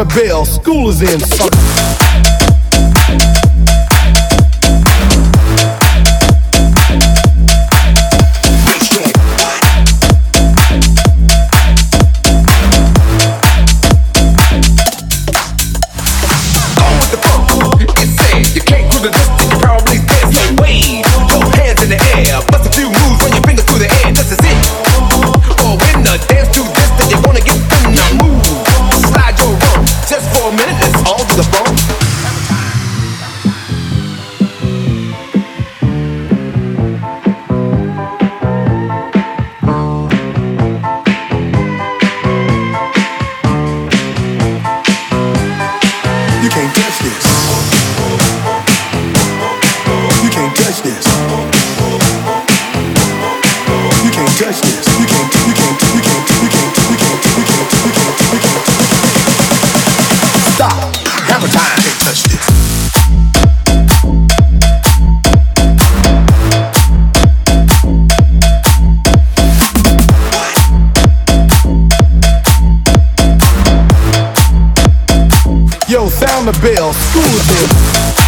the bell. School is in. Fuck. Probably your hands in the air, bust a few moves, run your fingers through the. This is it. Or when the dance you wanna get. Slide your just for a minute. All the bone. You can't touch this. Stop. Hammer time. Can't touch this. Yo, sound the bell. School is.